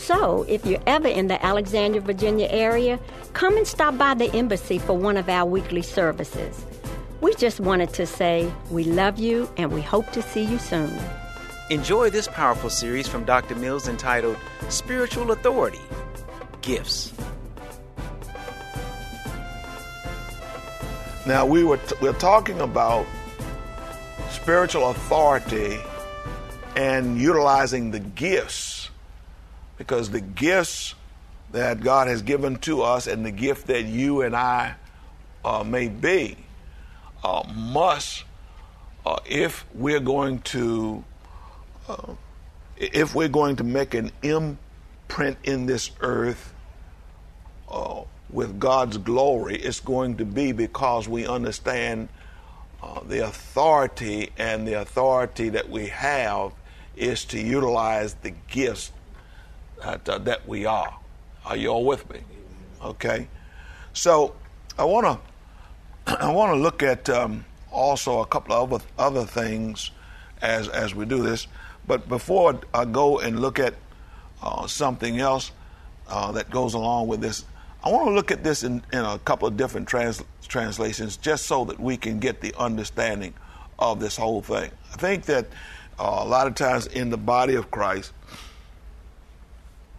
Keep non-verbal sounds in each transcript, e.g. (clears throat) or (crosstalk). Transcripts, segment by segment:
So, if you're ever in the Alexandria, Virginia area, come and stop by the embassy for one of our weekly services. We just wanted to say we love you and we hope to see you soon. Enjoy this powerful series from Dr. Mills entitled Spiritual Authority Gifts. Now we were t- we're talking about spiritual authority and utilizing the gifts because the gifts that God has given to us and the gift that you and I uh, may be uh, must uh, if we're going to uh, if we're going to make an imprint in this earth uh, with God's glory, it's going to be because we understand uh, the authority, and the authority that we have is to utilize the gifts that, uh, that we are. Are you all with me? Okay. So I want (clears throat) to I want to look at um, also a couple of other, other things as as we do this. But before I go and look at uh, something else uh, that goes along with this, I want to look at this in, in a couple of different trans- translations just so that we can get the understanding of this whole thing. I think that uh, a lot of times in the body of Christ,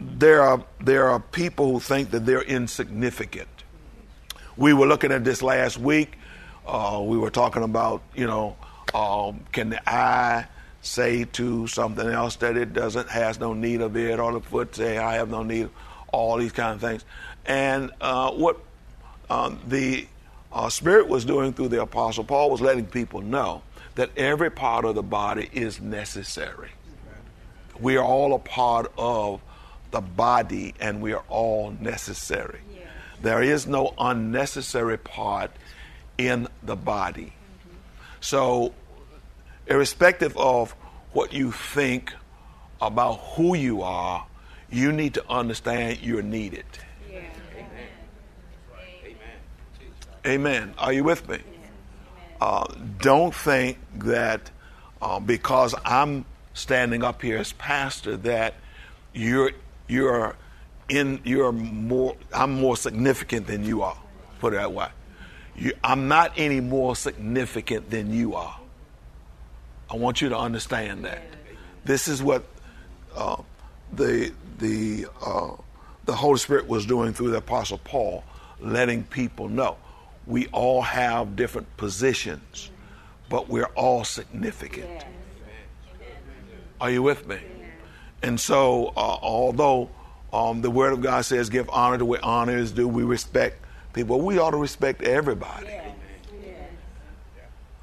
there are there are people who think that they're insignificant. We were looking at this last week. Uh, we were talking about you know um, can the eye say to something else that it doesn't has no need of it, or the foot say I have no need. of All these kind of things, and uh, what um, the uh, Spirit was doing through the Apostle Paul was letting people know that every part of the body is necessary. We are all a part of the body and we are all necessary. Yeah. There is no unnecessary part in the body. Mm-hmm. So, irrespective of what you think about who you are, you need to understand you're needed. Yeah. Amen. Amen. Are you with me? Uh, don't think that uh, because I'm standing up here as pastor that you're you're in you're more I'm more significant than you are. Put it that way. You, I'm not any more significant than you are. I want you to understand that. This is what uh, the the uh, the Holy Spirit was doing through the Apostle Paul, letting people know we all have different positions, but we're all significant. Are you with me? And so, uh, although um, the Word of God says, "Give honor to where honor is due," we respect people. We ought to respect everybody.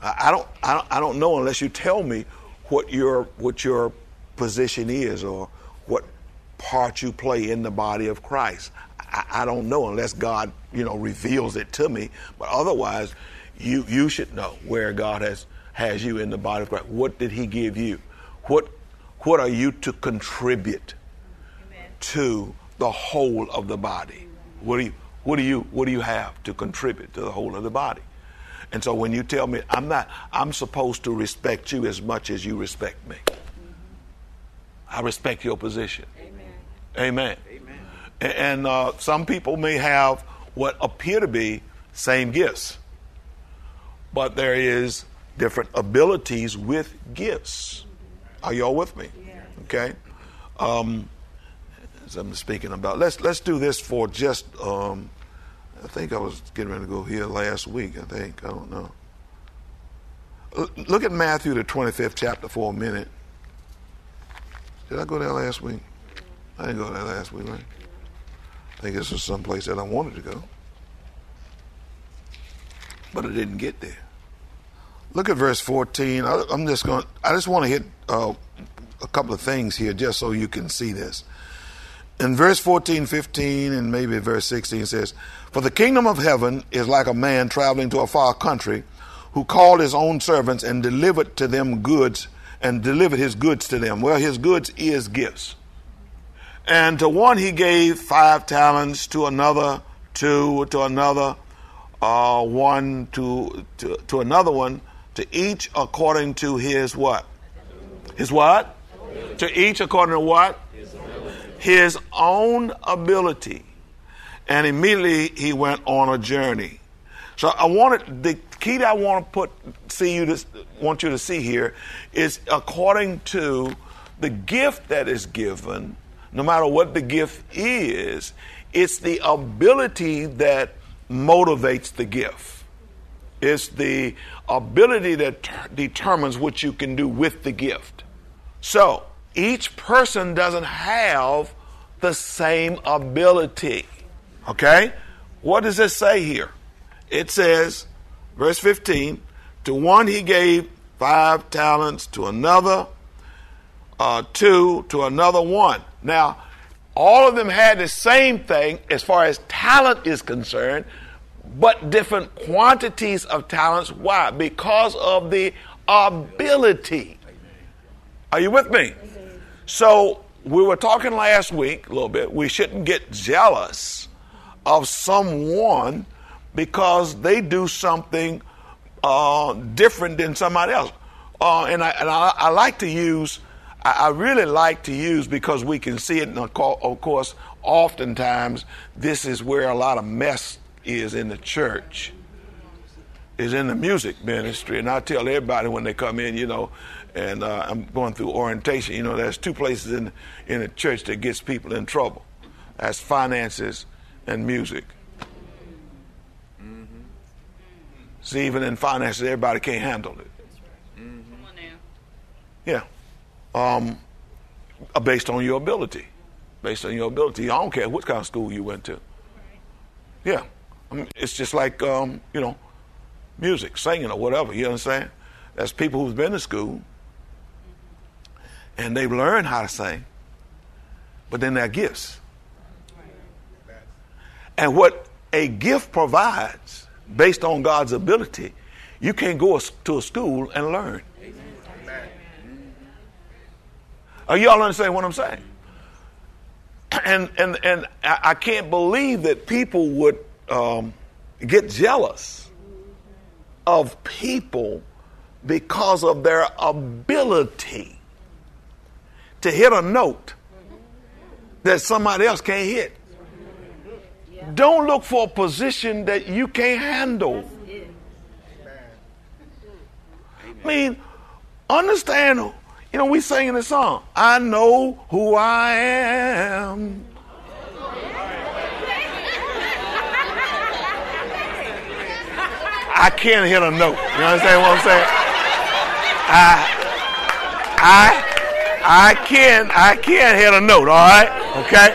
I, I don't, I don't, I don't know unless you tell me what your what your position is or what part you play in the body of Christ. I, I don't know unless God, you know, reveals it to me. But otherwise, you you should know where God has has you in the body of Christ. What did He give you? What what are you to contribute to the whole of the body? What do you what do you what do you have to contribute to the whole of the body? And so when you tell me I'm not I'm supposed to respect you as much as you respect me. I respect your position. Amen. Amen. And uh, some people may have what appear to be same gifts, but there is different abilities with gifts. Are y'all with me? Okay. Um, as I'm speaking about, let's let's do this for just. Um, I think I was getting ready to go here last week. I think I don't know. Look at Matthew the 25th chapter for a minute. Did I go there last week? I didn't go there last week, right? I think this was someplace that I wanted to go. But I didn't get there. Look at verse 14. I, am just going I just want to hit uh, a couple of things here just so you can see this. In verse 14, 15, and maybe verse 16 says, For the kingdom of heaven is like a man traveling to a far country who called his own servants and delivered to them goods and delivered his goods to them. Well, his goods is gifts. And to one he gave five talents, to another two, to another uh, one, to, to, to another one, to each according to his what? His what? To each according to what? His own ability. And immediately he went on a journey. So I wanted the key that I want to put see you to want you to see here is according to the gift that is given no matter what the gift is, it's the ability that motivates the gift. It's the ability that ter- determines what you can do with the gift. So, each person doesn't have the same ability. Okay? What does it say here? It says, verse 15, to one he gave five talents, to another uh, two, to another one. Now, all of them had the same thing as far as talent is concerned, but different quantities of talents. Why? Because of the ability. Are you with me? So, we were talking last week a little bit. We shouldn't get jealous of someone because they do something uh, different than somebody else. Uh, and I, and I, I like to use I, really like to use because we can see it, and of course, oftentimes this is where a lot of mess is in the church, is in the music ministry. And I tell everybody when they come in, you know, and uh, I'm going through orientation, you know, there's two places in, in the church that gets people in trouble. That's finances and music. Mm-hmm. See, even in finances, everybody can't handle it. Yeah um, based on your ability. Based on your ability. I don't care what kind of school you went to. Yeah. I mean, it's just like, um, you know, music, singing, or whatever. You understand? There's people who've been to school and they've learned how to sing, but then they're gifts. And what a gift provides, based on God's ability, you can't go to a school and learn. Are y'all understand what I'm saying? (clears throat) And and and I can't believe that people would um, get jealous of people because of their ability to hit a note that somebody else can't hit. Don't look for a position that you can't handle. I mean, understand you know, we singing this song. I know who I am. I can't hit a note. You understand what I'm saying? I, I, I can, I can hit a note. All right, okay.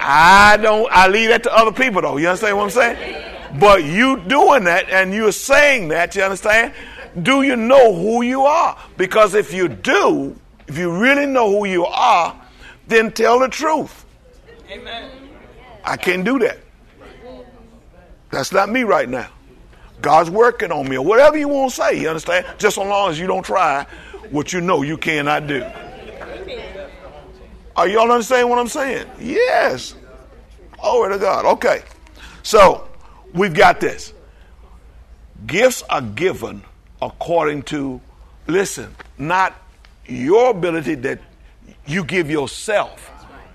I don't. I leave that to other people, though. You understand what I'm saying? But you doing that and you're saying that. You understand? Do you know who you are? Because if you do, if you really know who you are, then tell the truth. Amen. I can't do that. That's not me right now. God's working on me, or whatever you want to say, you understand? Just so long as you don't try what you know you cannot do. Are y'all understanding what I'm saying? Yes. Glory to God. Okay. So we've got this. Gifts are given according to, listen, not your ability that you give yourself,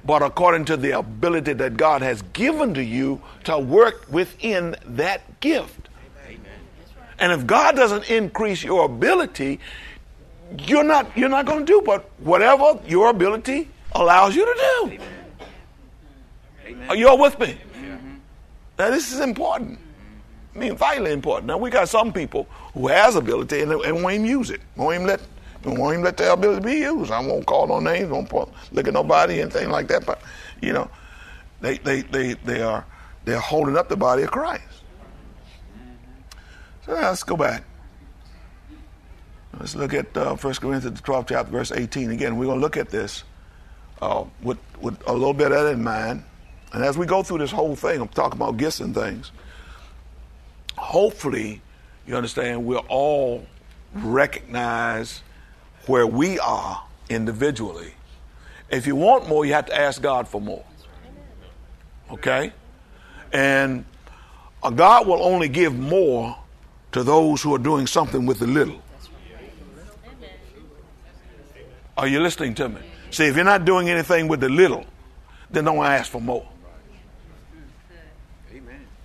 but according to the ability that God has given to you to work within that gift. And if God doesn't increase your ability, you're not you're not going to do but whatever your ability allows you to do. Amen. Are you all with me? Mm-hmm. Now this is important. I mean, vitally important. Now we got some people who has ability and, and won't even use it. Won't even let won't even let their ability be used. I won't call no names. Won't look at nobody, and anything like that. But you know, they they they they are they're holding up the body of Christ. So let's go back. Let's look at uh, 1 Corinthians 12 chapter verse 18 again. We're going to look at this uh, with with a little bit of that in mind. And as we go through this whole thing, I'm talking about gifts and things. Hopefully, you understand we'll all recognize where we are individually. If you want more, you have to ask God for more. Okay? And uh, God will only give more to those who are doing something with the little. Are you listening to me? See, if you're not doing anything with the little, then don't ask for more.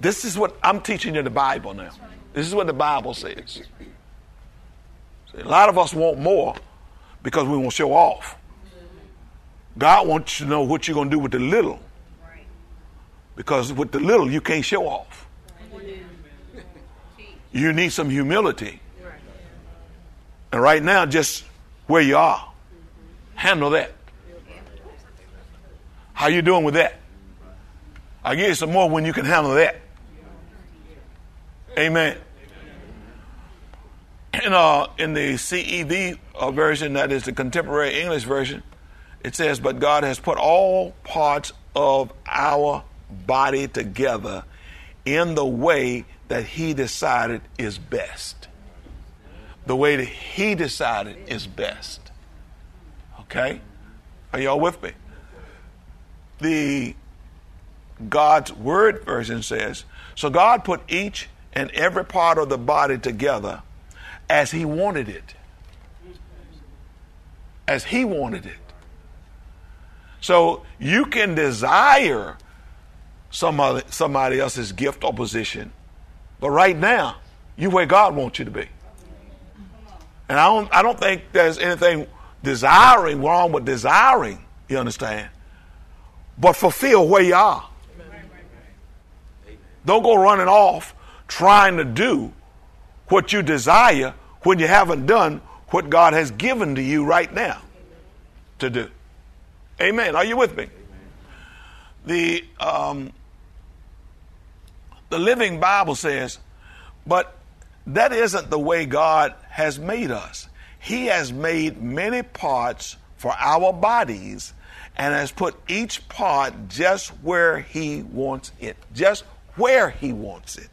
This is what I'm teaching you the Bible now. This is what the Bible says. See, a lot of us want more because we want to show off. God wants you to know what you're going to do with the little. Because with the little, you can't show off. You need some humility. And right now, just where you are, handle that. How you doing with that? I'll give you some more when you can handle that. Amen. In, uh, in the CEV uh, version, that is the contemporary English version, it says, But God has put all parts of our body together in the way that He decided is best. The way that He decided is best. Okay? Are y'all with me? The God's Word version says, So God put each and every part of the body together as He wanted it. As He wanted it. So you can desire somebody, somebody else's gift or position, but right now, you where God wants you to be. And I don't, I don't think there's anything desiring wrong with desiring, you understand? But fulfill where you are. Don't go running off trying to do what you desire when you haven't done what God has given to you right now to do. Amen. Are you with me? The um, the Living Bible says, but that isn't the way God has made us. He has made many parts for our bodies and has put each part just where He wants it, just where He wants it.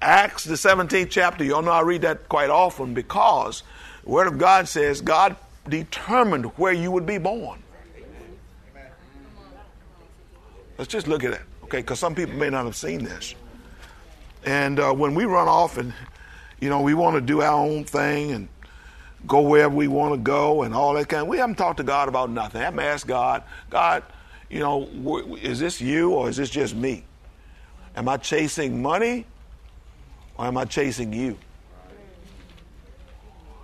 Acts, the 17th chapter, you all know I read that quite often because the Word of God says God determined where you would be born. Let's just look at it, okay? Because some people may not have seen this. And uh, when we run off and, you know, we want to do our own thing and go wherever we want to go and all that kind of, we haven't talked to God about nothing. I haven't asked God, God, you know, is this you or is this just me? Am I chasing money or am I chasing you?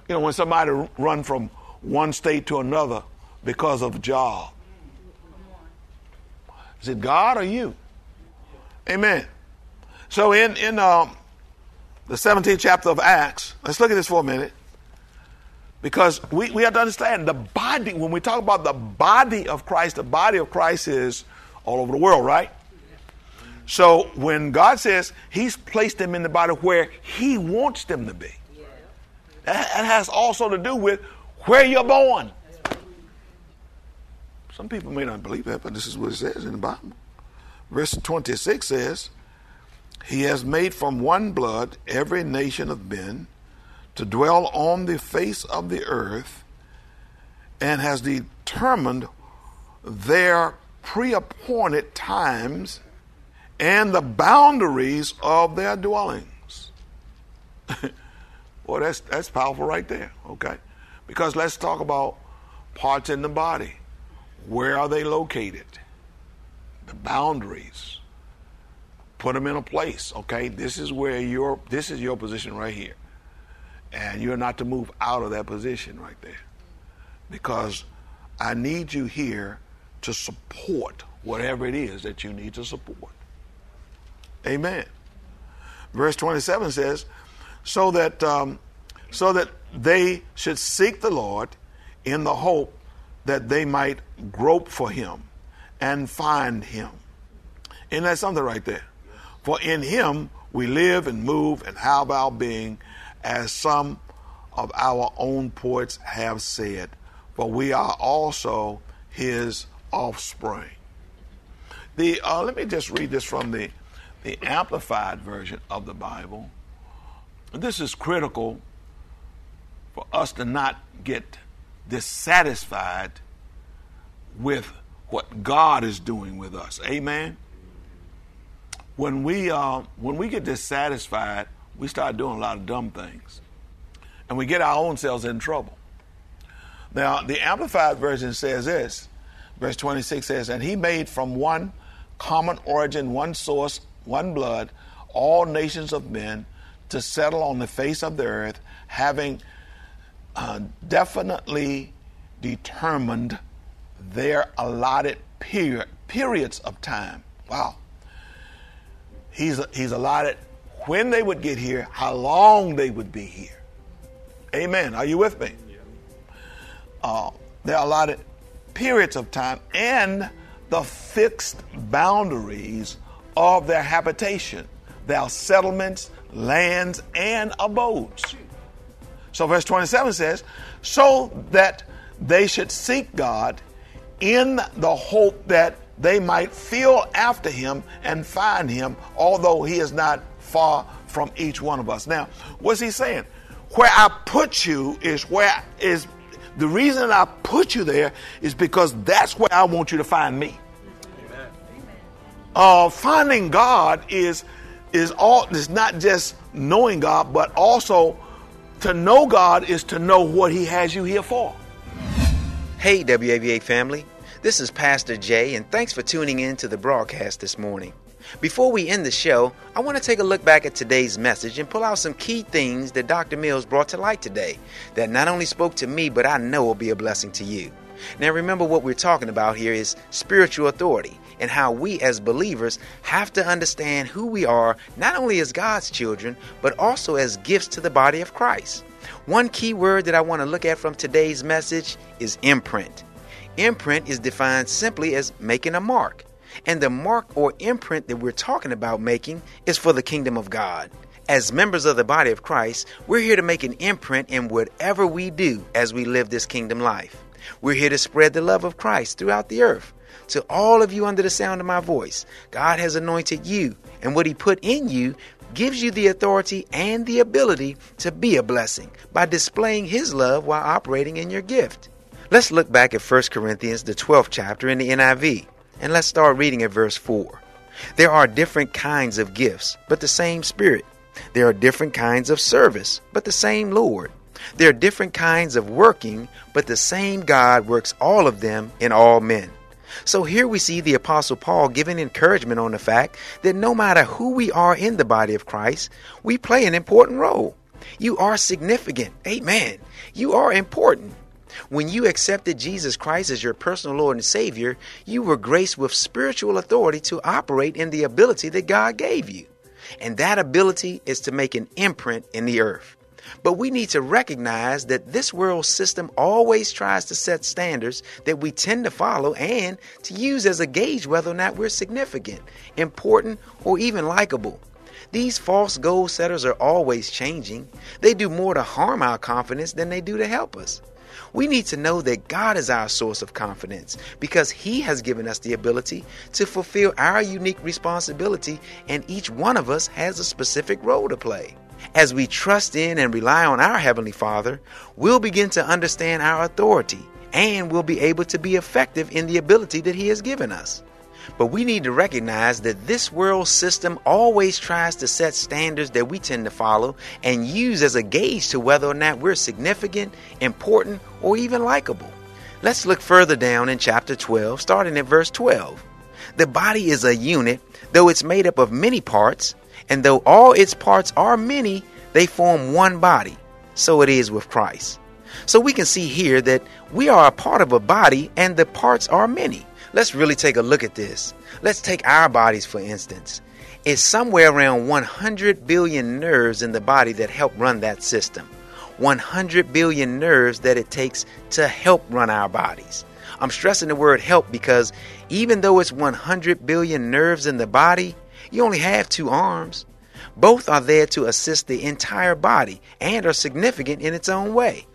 You know, when somebody run from one state to another because of a job. Is it God or you? Amen. So in in um, the 17th chapter of Acts, let's look at this for a minute. Because we, we have to understand the body, when we talk about the body of Christ, the body of Christ is all over the world, right? So when God says He's placed them in the body where He wants them to be, that has also to do with where you're born. Some people may not believe that, but this is what it says in the Bible. Verse 26 says, He has made from one blood every nation of men to dwell on the face of the earth and has determined their pre appointed times and the boundaries of their dwellings. (laughs) well, that's, that's powerful right there, okay? Because let's talk about parts in the body. Where are they located? The boundaries. Put them in a place, okay? This is where your this is your position right here and you're not to move out of that position right there because I need you here to support whatever it is that you need to support. Amen. Verse 27 says, so that um, so that they should seek the Lord in the hope that they might grope for Him and find Him. Isn't that something right there? For in Him we live and move and have our being as some of our own poets have said, for we are also his offspring. The, uh, let me just read this from the, the Amplified version of the Bible. This is critical for us to not get dissatisfied with what God is doing with us. Amen. When we uh, when we get dissatisfied, we start doing a lot of dumb things. And we get our own selves in trouble. Now, the Amplified Version says this verse 26 says, And he made from one common origin, one source, one blood, all nations of men to settle on the face of the earth, having uh, definitely determined their allotted period, periods of time. Wow. He's, he's allotted when they would get here, how long they would be here. Amen. Are you with me? Uh, there are allotted periods of time and the fixed boundaries of their habitation, their settlements, lands, and abodes. So, verse 27 says, so that they should seek God in the hope that they might feel after him and find him, although he is not far from each one of us. Now, what's he saying? Where I put you is where is the reason I put you there is because that's where I want you to find me. Uh, finding God is is all is not just knowing God, but also to know God is to know what He has you here for. Hey, WAVA family. This is Pastor Jay, and thanks for tuning in to the broadcast this morning. Before we end the show, I want to take a look back at today's message and pull out some key things that Dr. Mills brought to light today that not only spoke to me, but I know will be a blessing to you. Now, remember what we're talking about here is spiritual authority and how we as believers have to understand who we are, not only as God's children, but also as gifts to the body of Christ. One key word that I want to look at from today's message is imprint. Imprint is defined simply as making a mark. And the mark or imprint that we're talking about making is for the kingdom of God. As members of the body of Christ, we're here to make an imprint in whatever we do as we live this kingdom life. We're here to spread the love of Christ throughout the earth. To all of you under the sound of my voice, God has anointed you, and what He put in you gives you the authority and the ability to be a blessing by displaying His love while operating in your gift. Let's look back at 1 Corinthians, the 12th chapter in the NIV. And let's start reading at verse 4. There are different kinds of gifts, but the same Spirit. There are different kinds of service, but the same Lord. There are different kinds of working, but the same God works all of them in all men. So here we see the Apostle Paul giving encouragement on the fact that no matter who we are in the body of Christ, we play an important role. You are significant. Amen. You are important. When you accepted Jesus Christ as your personal Lord and Savior, you were graced with spiritual authority to operate in the ability that God gave you. And that ability is to make an imprint in the earth. But we need to recognize that this world system always tries to set standards that we tend to follow and to use as a gauge whether or not we're significant, important, or even likable. These false goal setters are always changing. They do more to harm our confidence than they do to help us. We need to know that God is our source of confidence because He has given us the ability to fulfill our unique responsibility, and each one of us has a specific role to play. As we trust in and rely on our Heavenly Father, we'll begin to understand our authority and we'll be able to be effective in the ability that He has given us. But we need to recognize that this world system always tries to set standards that we tend to follow and use as a gauge to whether or not we're significant, important, or even likable. Let's look further down in chapter 12, starting at verse 12. The body is a unit, though it's made up of many parts, and though all its parts are many, they form one body. So it is with Christ. So we can see here that we are a part of a body and the parts are many. Let's really take a look at this. Let's take our bodies for instance. It's somewhere around 100 billion nerves in the body that help run that system. 100 billion nerves that it takes to help run our bodies. I'm stressing the word help because even though it's 100 billion nerves in the body, you only have two arms. Both are there to assist the entire body and are significant in its own way.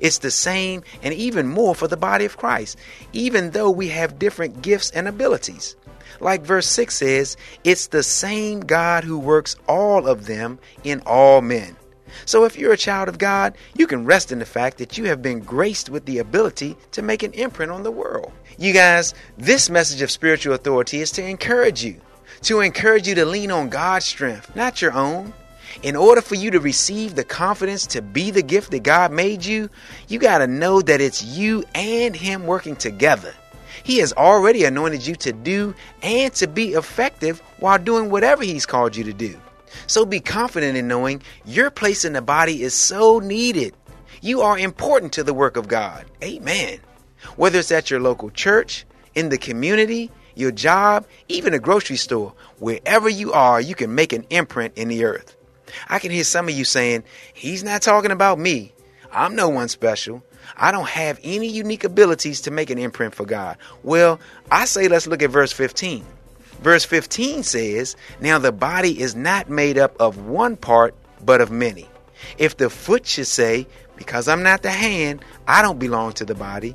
It's the same and even more for the body of Christ, even though we have different gifts and abilities. Like verse 6 says, it's the same God who works all of them in all men. So if you're a child of God, you can rest in the fact that you have been graced with the ability to make an imprint on the world. You guys, this message of spiritual authority is to encourage you, to encourage you to lean on God's strength, not your own. In order for you to receive the confidence to be the gift that God made you, you got to know that it's you and Him working together. He has already anointed you to do and to be effective while doing whatever He's called you to do. So be confident in knowing your place in the body is so needed. You are important to the work of God. Amen. Whether it's at your local church, in the community, your job, even a grocery store, wherever you are, you can make an imprint in the earth. I can hear some of you saying, He's not talking about me. I'm no one special. I don't have any unique abilities to make an imprint for God. Well, I say let's look at verse 15. Verse 15 says, Now the body is not made up of one part, but of many. If the foot should say, Because I'm not the hand, I don't belong to the body,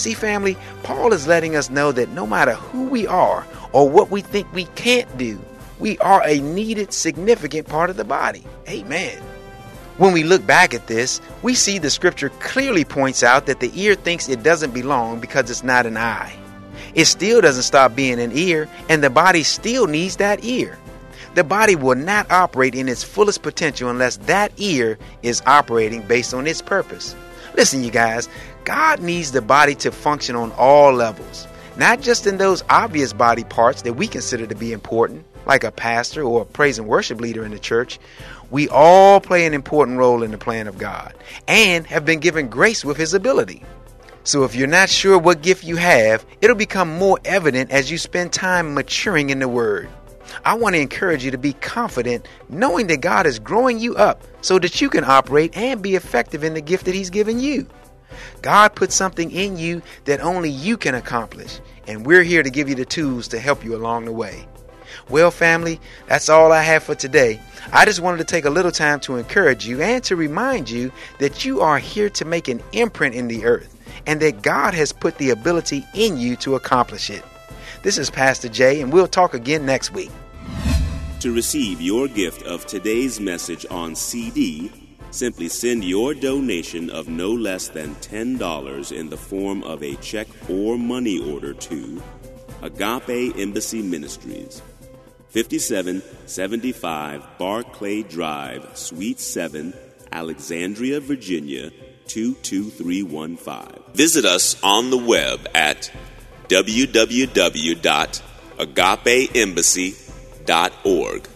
See, family, Paul is letting us know that no matter who we are or what we think we can't do, we are a needed, significant part of the body. Amen. When we look back at this, we see the scripture clearly points out that the ear thinks it doesn't belong because it's not an eye. It still doesn't stop being an ear, and the body still needs that ear. The body will not operate in its fullest potential unless that ear is operating based on its purpose. Listen, you guys, God needs the body to function on all levels, not just in those obvious body parts that we consider to be important, like a pastor or a praise and worship leader in the church. We all play an important role in the plan of God and have been given grace with His ability. So if you're not sure what gift you have, it'll become more evident as you spend time maturing in the Word. I want to encourage you to be confident knowing that God is growing you up so that you can operate and be effective in the gift that He's given you. God put something in you that only you can accomplish, and we're here to give you the tools to help you along the way. Well, family, that's all I have for today. I just wanted to take a little time to encourage you and to remind you that you are here to make an imprint in the earth and that God has put the ability in you to accomplish it. This is Pastor Jay, and we'll talk again next week. To receive your gift of today's message on CD, Simply send your donation of no less than $10 in the form of a check or money order to Agape Embassy Ministries, 5775 Barclay Drive, Suite 7, Alexandria, Virginia 22315. Visit us on the web at www.agapeembassy.org.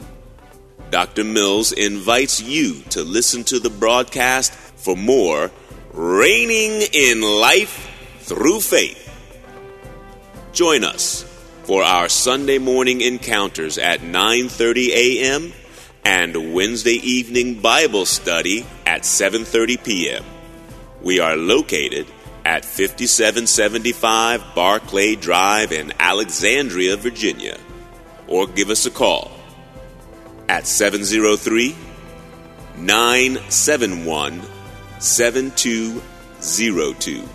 Dr. Mills invites you to listen to the broadcast for more Reigning in Life Through Faith. Join us for our Sunday morning encounters at 9:30 a.m. and Wednesday evening Bible study at 7:30 p.m. We are located at 5775 Barclay Drive in Alexandria, Virginia. Or give us a call at 703 971 7202.